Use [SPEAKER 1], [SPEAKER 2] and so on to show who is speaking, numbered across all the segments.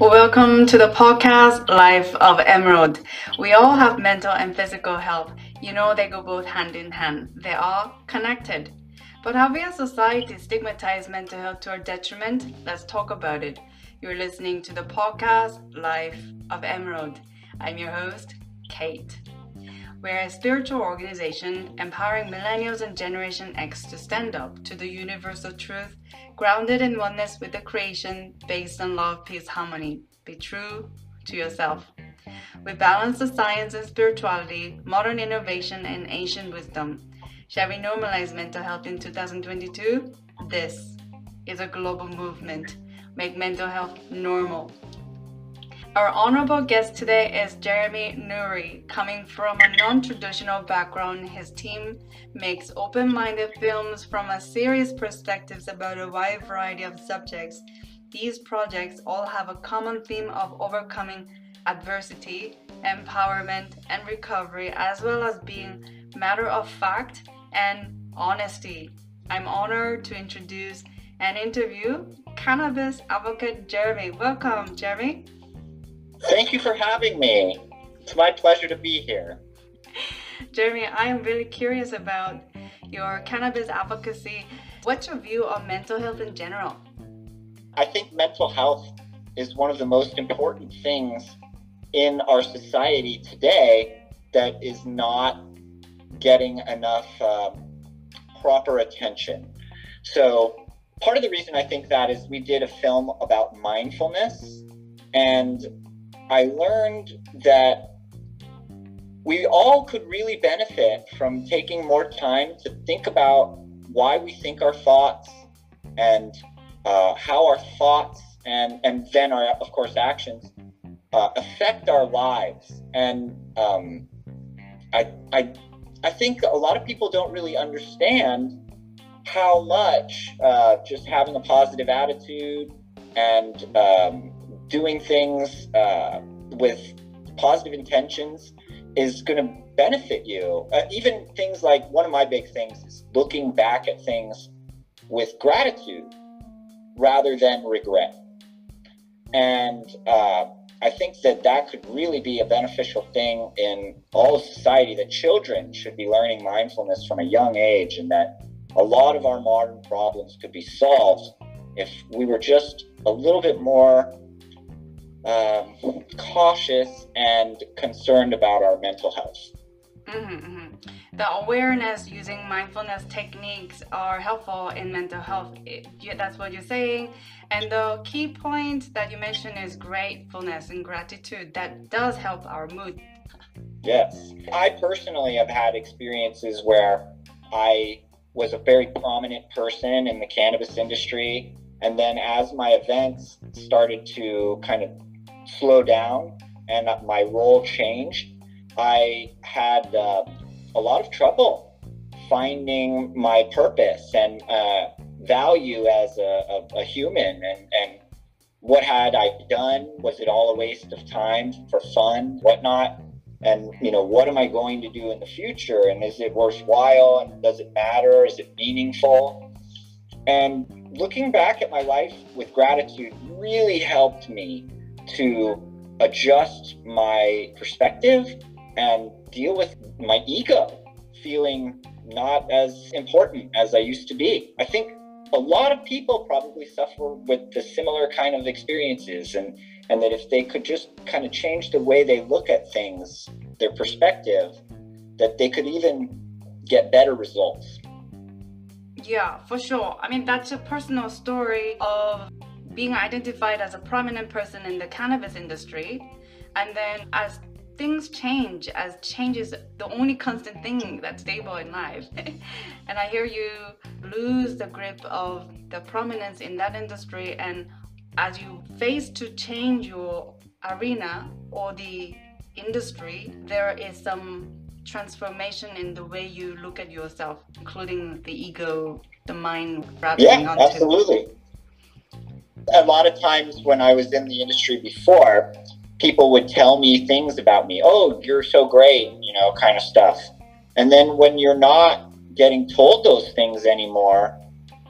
[SPEAKER 1] Welcome to the podcast Life of Emerald. We all have mental and physical health. You know, they go both hand in hand, they are connected. But have we as society stigmatized mental health to our detriment? Let's talk about it. You're listening to the podcast Life of Emerald. I'm your host, Kate. We're a spiritual organization empowering millennials and Generation X to stand up to the universal truth, grounded in oneness with the creation, based on love, peace, harmony. Be true to yourself. We balance the science and spirituality, modern innovation, and ancient wisdom. Shall we normalize mental health in 2022? This is a global movement. Make mental health normal. Our honorable guest today is Jeremy Nuri. Coming from a non traditional background, his team makes open minded films from a serious perspectives about a wide variety of subjects. These projects all have a common theme of overcoming adversity, empowerment, and recovery, as well as being matter of fact and honesty. I'm honored to introduce and interview cannabis advocate Jeremy. Welcome, Jeremy.
[SPEAKER 2] Thank you for having me. It's my pleasure to be here.
[SPEAKER 1] Jeremy, I am really curious about your cannabis advocacy. What's your view on mental health in general?
[SPEAKER 2] I think mental health is one of the most important things in our society today that is not getting enough uh, proper attention. So, part of the reason I think that is we did a film about mindfulness and I learned that we all could really benefit from taking more time to think about why we think our thoughts and uh, how our thoughts and, and then our, of course, actions uh, affect our lives. And um, I, I, I think a lot of people don't really understand how much uh, just having a positive attitude and um, doing things uh, with positive intentions is going to benefit you. Uh, even things like one of my big things is looking back at things with gratitude rather than regret. And uh, I think that that could really be a beneficial thing in all of society that children should be learning mindfulness from a young age and that a lot of our modern problems could be solved if we were just a little bit more um, cautious and concerned about our mental health.
[SPEAKER 1] Mm-hmm, mm-hmm. The awareness using mindfulness techniques are helpful in mental health. It, that's what you're saying. And the key point that you mentioned is gratefulness and gratitude. That does help our mood.
[SPEAKER 2] Yes. I personally have had experiences where I was a very prominent person in the cannabis industry. And then as my events started to kind of slow down and my role changed, I had uh, a lot of trouble finding my purpose and uh, value as a, a, a, human and, and what had I done? Was it all a waste of time for fun, whatnot? And you know, what am I going to do in the future? And is it worthwhile? And does it matter? Is it meaningful? And looking back at my life with gratitude really helped me to adjust my perspective and deal with my ego feeling not as important as I used to be. I think a lot of people probably suffer with the similar kind of experiences and and that if they could just kind of change the way they look at things, their perspective, that they could even get better results.
[SPEAKER 1] Yeah, for sure. I mean, that's a personal story of being identified as a prominent person in the cannabis industry. And then as things change, as change is the only constant thing that's stable in life. and I hear you lose the grip of the prominence in that industry and as you face to change your arena or the industry, there is some transformation in the way you look at yourself, including the ego, the mind
[SPEAKER 2] wrapping yeah, onto. Absolutely a lot of times when I was in the industry before, people would tell me things about me. Oh, you're so great, you know, kind of stuff. And then when you're not getting told those things anymore,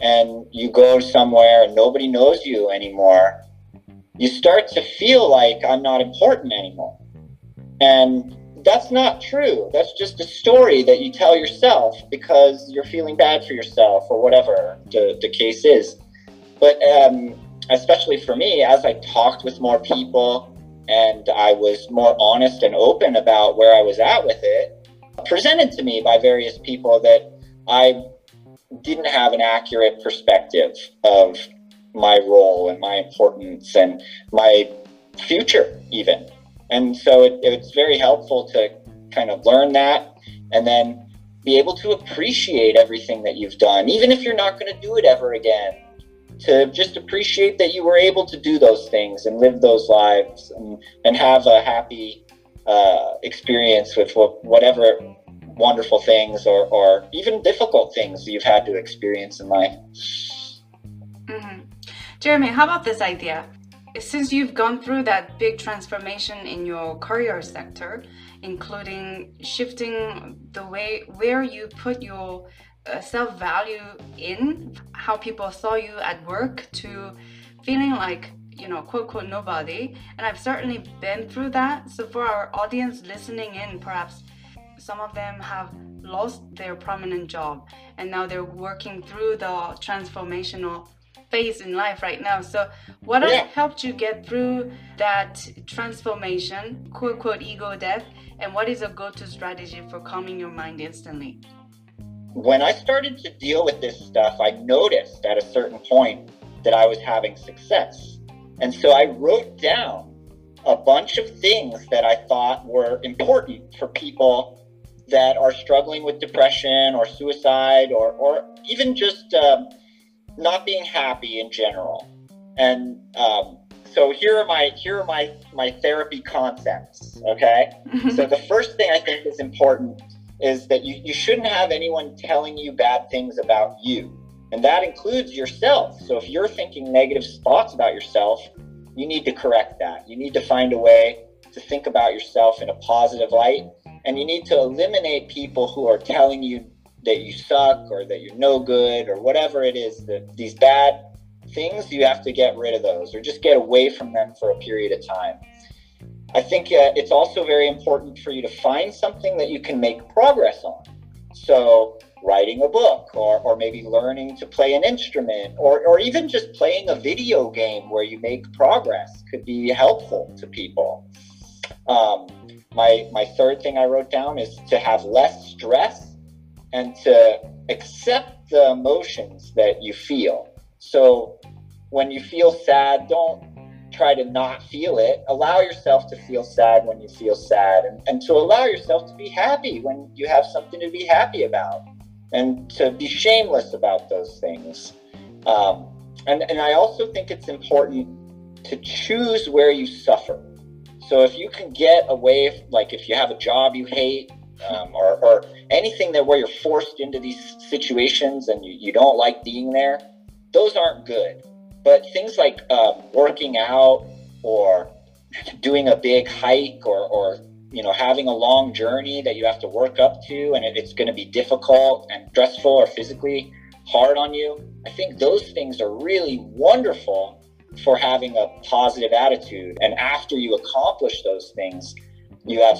[SPEAKER 2] and you go somewhere and nobody knows you anymore, you start to feel like I'm not important anymore. And that's not true. That's just a story that you tell yourself because you're feeling bad for yourself or whatever the, the case is. But um, especially for me, as I talked with more people and I was more honest and open about where I was at with it, presented to me by various people that I didn't have an accurate perspective of my role and my importance and my future, even. And so it, it's very helpful to kind of learn that and then be able to appreciate everything that you've done, even if you're not going to do it ever again. To just appreciate that you were able to do those things and live those lives and, and have a happy uh, experience with what, whatever wonderful things or, or even difficult things you've had to experience in life.
[SPEAKER 1] Mm-hmm. Jeremy, how about this idea? Since you've gone through that big transformation in your career sector, including shifting the way where you put your self value in, how people saw you at work, to feeling like you know, quote, quote, nobody. And I've certainly been through that. So, for our audience listening in, perhaps some of them have lost their prominent job and now they're working through the transformational phase in life right now. So, what yeah. has helped you get through that transformation, quote, quote, ego death? And what is a go to strategy for calming your mind instantly?
[SPEAKER 2] When I started to deal with this stuff, I noticed at a certain point that I was having success. And so I wrote down a bunch of things that I thought were important for people that are struggling with depression or suicide or, or even just um, not being happy in general. And um, so here are my here are my my therapy concepts. Okay, so the first thing I think is important is that you, you shouldn't have anyone telling you bad things about you. And that includes yourself. So if you're thinking negative thoughts about yourself, you need to correct that. You need to find a way to think about yourself in a positive light and you need to eliminate people who are telling you that you suck or that you're no good or whatever it is that these bad things you have to get rid of those or just get away from them for a period of time i think uh, it's also very important for you to find something that you can make progress on so writing a book or, or maybe learning to play an instrument or, or even just playing a video game where you make progress could be helpful to people um, my my third thing I wrote down is to have less stress and to accept the emotions that you feel. So when you feel sad, don't try to not feel it. Allow yourself to feel sad when you feel sad and, and to allow yourself to be happy when you have something to be happy about and to be shameless about those things. Um, and, and I also think it's important to choose where you suffer. So if you can get away, like if you have a job you hate, um, or, or anything that where you're forced into these situations and you, you don't like being there, those aren't good. But things like um, working out or doing a big hike or, or you know having a long journey that you have to work up to and it, it's going to be difficult and stressful or physically hard on you i think those things are really wonderful for having a positive attitude. And after you accomplish those things, you have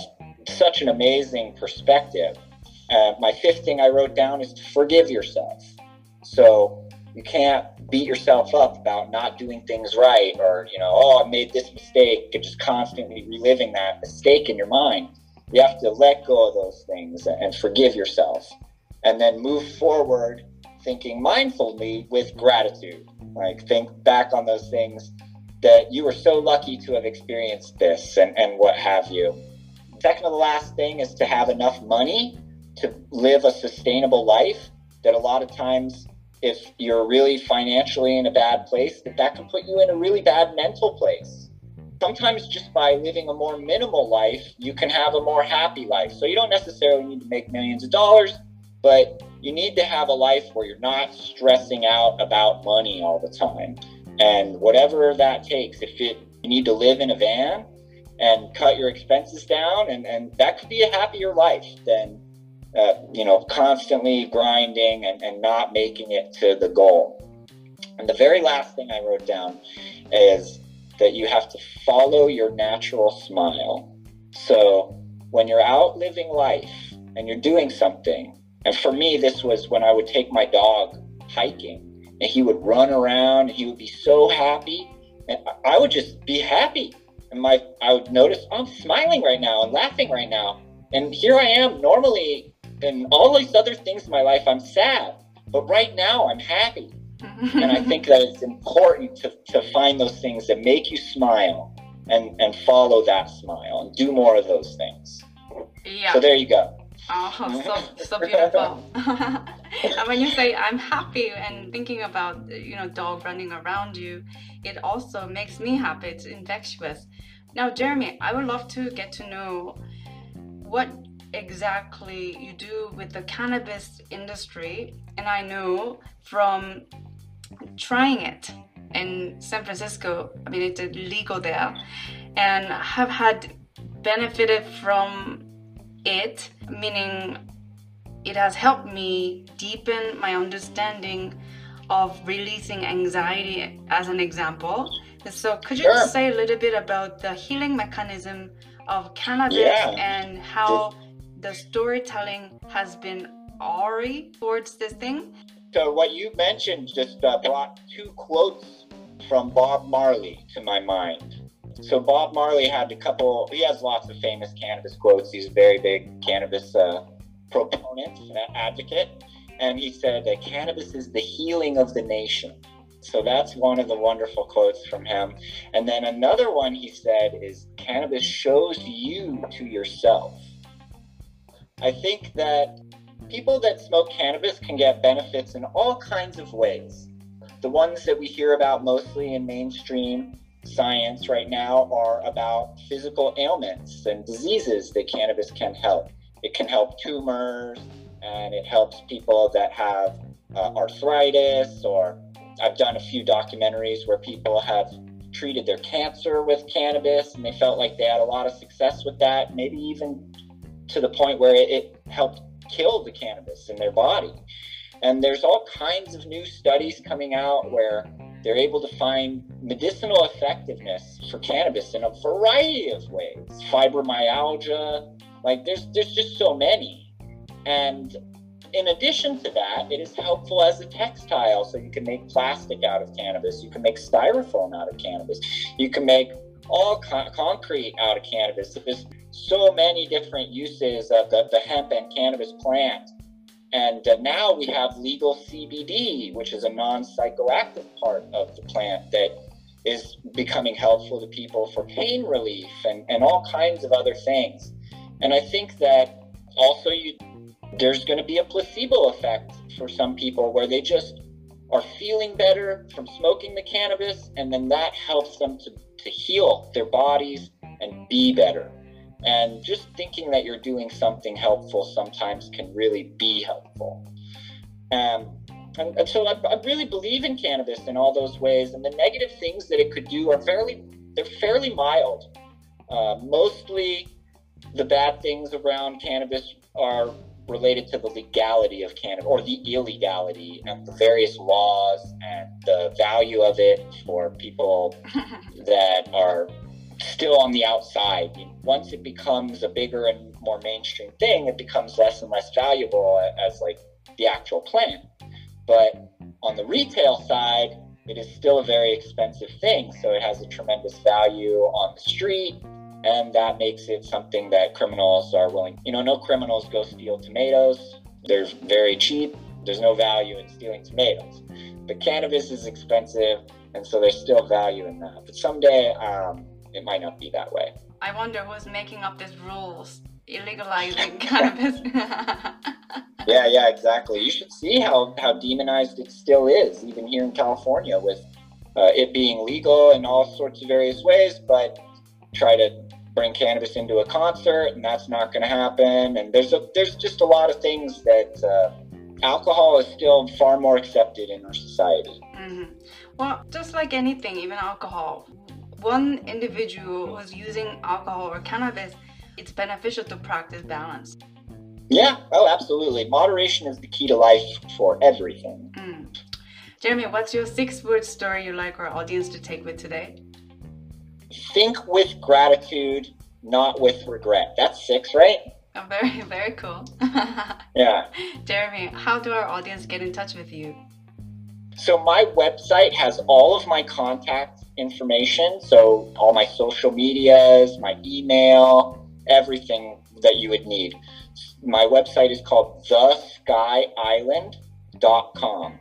[SPEAKER 2] such an amazing perspective. Uh, my fifth thing I wrote down is to forgive yourself. So you can't beat yourself up about not doing things right or, you know, oh, I made this mistake and just constantly reliving that mistake in your mind. You have to let go of those things and forgive yourself and then move forward thinking mindfully with gratitude. Like think back on those things that you were so lucky to have experienced this and, and what have you. Second to the last thing is to have enough money to live a sustainable life that a lot of times if you're really financially in a bad place that that can put you in a really bad mental place sometimes just by living a more minimal life you can have a more happy life so you don't necessarily need to make millions of dollars but you need to have a life where you're not stressing out about money all the time. And whatever that takes, if it you need to live in a van and cut your expenses down, and, and that could be a happier life than uh, you know constantly grinding and, and not making it to the goal. And the very last thing I wrote down is that you have to follow your natural smile. So when you're out living life and you're doing something, and for me, this was when I would take my dog hiking and he would run around and he would be so happy and I would just be happy. And my I would notice oh, I'm smiling right now and laughing right now. And here I am normally in all these other things in my life I'm sad. But right now I'm happy. and I think that it's important to, to find those things that make you smile and, and follow that smile and do more of those things.
[SPEAKER 1] Yeah.
[SPEAKER 2] So there you go.
[SPEAKER 1] Oh, so so beautiful. and when you say I'm happy and thinking about you know dog running around you, it also makes me happy. It's infectious. Now, Jeremy, I would love to get to know what exactly you do with the cannabis industry. And I know from trying it in San Francisco, I mean, it's legal there, and have had benefited from it, meaning it has helped me deepen my understanding of releasing anxiety as an example. So, could you sure. say a little bit about the healing mechanism of cannabis yeah. and how the storytelling has been Ari towards this thing?
[SPEAKER 2] So, what you mentioned just uh, brought two quotes from Bob Marley to my mind. So Bob Marley had a couple. He has lots of famous cannabis quotes. He's a very big cannabis uh, proponent, advocate, and he said that cannabis is the healing of the nation. So that's one of the wonderful quotes from him. And then another one he said is cannabis shows you to yourself. I think that people that smoke cannabis can get benefits in all kinds of ways. The ones that we hear about mostly in mainstream science right now are about physical ailments and diseases that cannabis can help. It can help tumors and it helps people that have uh, arthritis or I've done a few documentaries where people have treated their cancer with cannabis and they felt like they had a lot of success with that, maybe even to the point where it, it helped kill the cannabis in their body. And there's all kinds of new studies coming out where they're able to find medicinal effectiveness for cannabis in a variety of ways. Fibromyalgia, like there's there's just so many. And in addition to that, it is helpful as a textile. So you can make plastic out of cannabis. You can make styrofoam out of cannabis. You can make all con- concrete out of cannabis. So many different uses of the, the hemp and cannabis plant. And uh, now we have legal CBD, which is a non psychoactive part of the plant that is becoming helpful to people for pain relief and, and all kinds of other things. And I think that also you there's going to be a placebo effect for some people where they just are feeling better from smoking the cannabis and then that helps them to, to heal their bodies and be better. And just thinking that you're doing something helpful sometimes can really be helpful. Um, and, and so I, I, really believe in cannabis in all those ways. And the negative things that it could do are fairly they're fairly mild. Uh, mostly, the bad things around cannabis are related to the legality of cannabis or the illegality and the various laws and the value of it for people that are still on the outside. Once it becomes a bigger and more mainstream thing, it becomes less and less valuable as like the actual plant. But on the retail side, it is still a very expensive thing. So it has a tremendous value on the street. And that makes it something that criminals are willing. You know, no criminals go steal tomatoes. They're very cheap. There's no value in stealing tomatoes. But cannabis is expensive. And so there's still value in that. But someday, um, it might not be that way.
[SPEAKER 1] I wonder who's making up these rules, illegalizing cannabis.
[SPEAKER 2] yeah, yeah, exactly. You should see how, how demonized it still is, even here in California, with uh, it being legal in all sorts of various ways, but try to bring cannabis into a concert, and that's not going to happen. And there's a there's just a lot of things that uh, alcohol is still far more accepted in our society.
[SPEAKER 1] Mm-hmm. Well, just like anything, even alcohol, one individual who's using alcohol or cannabis, it's beneficial to practice balance.
[SPEAKER 2] Yeah, oh, absolutely. Moderation is the key to life for everything.
[SPEAKER 1] Mm. Jeremy, what's your six word story you'd like our audience to take with today?
[SPEAKER 2] think with gratitude, not with regret. That's six, right?
[SPEAKER 1] Oh, very, very cool.
[SPEAKER 2] yeah.
[SPEAKER 1] Jeremy, how do our audience get in touch with you?
[SPEAKER 2] So my website has all of my contact information. So all my social medias, my email, everything that you would need. My website is called theskyisland.com.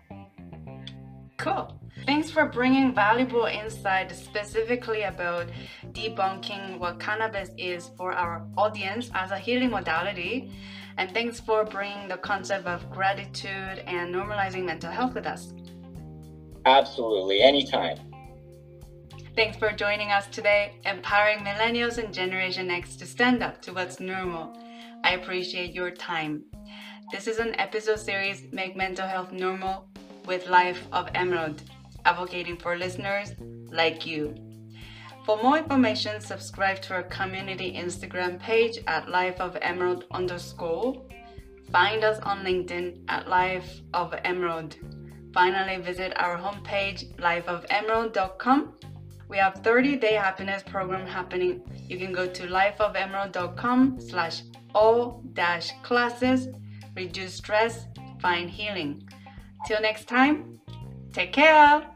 [SPEAKER 1] Cool. Thanks for bringing valuable insight specifically about debunking what cannabis is for our audience as a healing modality. And thanks for bringing the concept of gratitude and normalizing mental health with us.
[SPEAKER 2] Absolutely, anytime.
[SPEAKER 1] Thanks for joining us today, empowering millennials and Generation X to stand up to what's normal. I appreciate your time. This is an episode series, Make Mental Health Normal, with Life of Emerald, advocating for listeners like you. For more information, subscribe to our community Instagram page at Life of Emerald underscore. Find us on LinkedIn at Life of Emerald. Finally, visit our homepage, lifeofemerald.com we have 30 day happiness program happening. You can go to lifeofemerald.com slash all dash classes, reduce stress, find healing. Till next time, take care.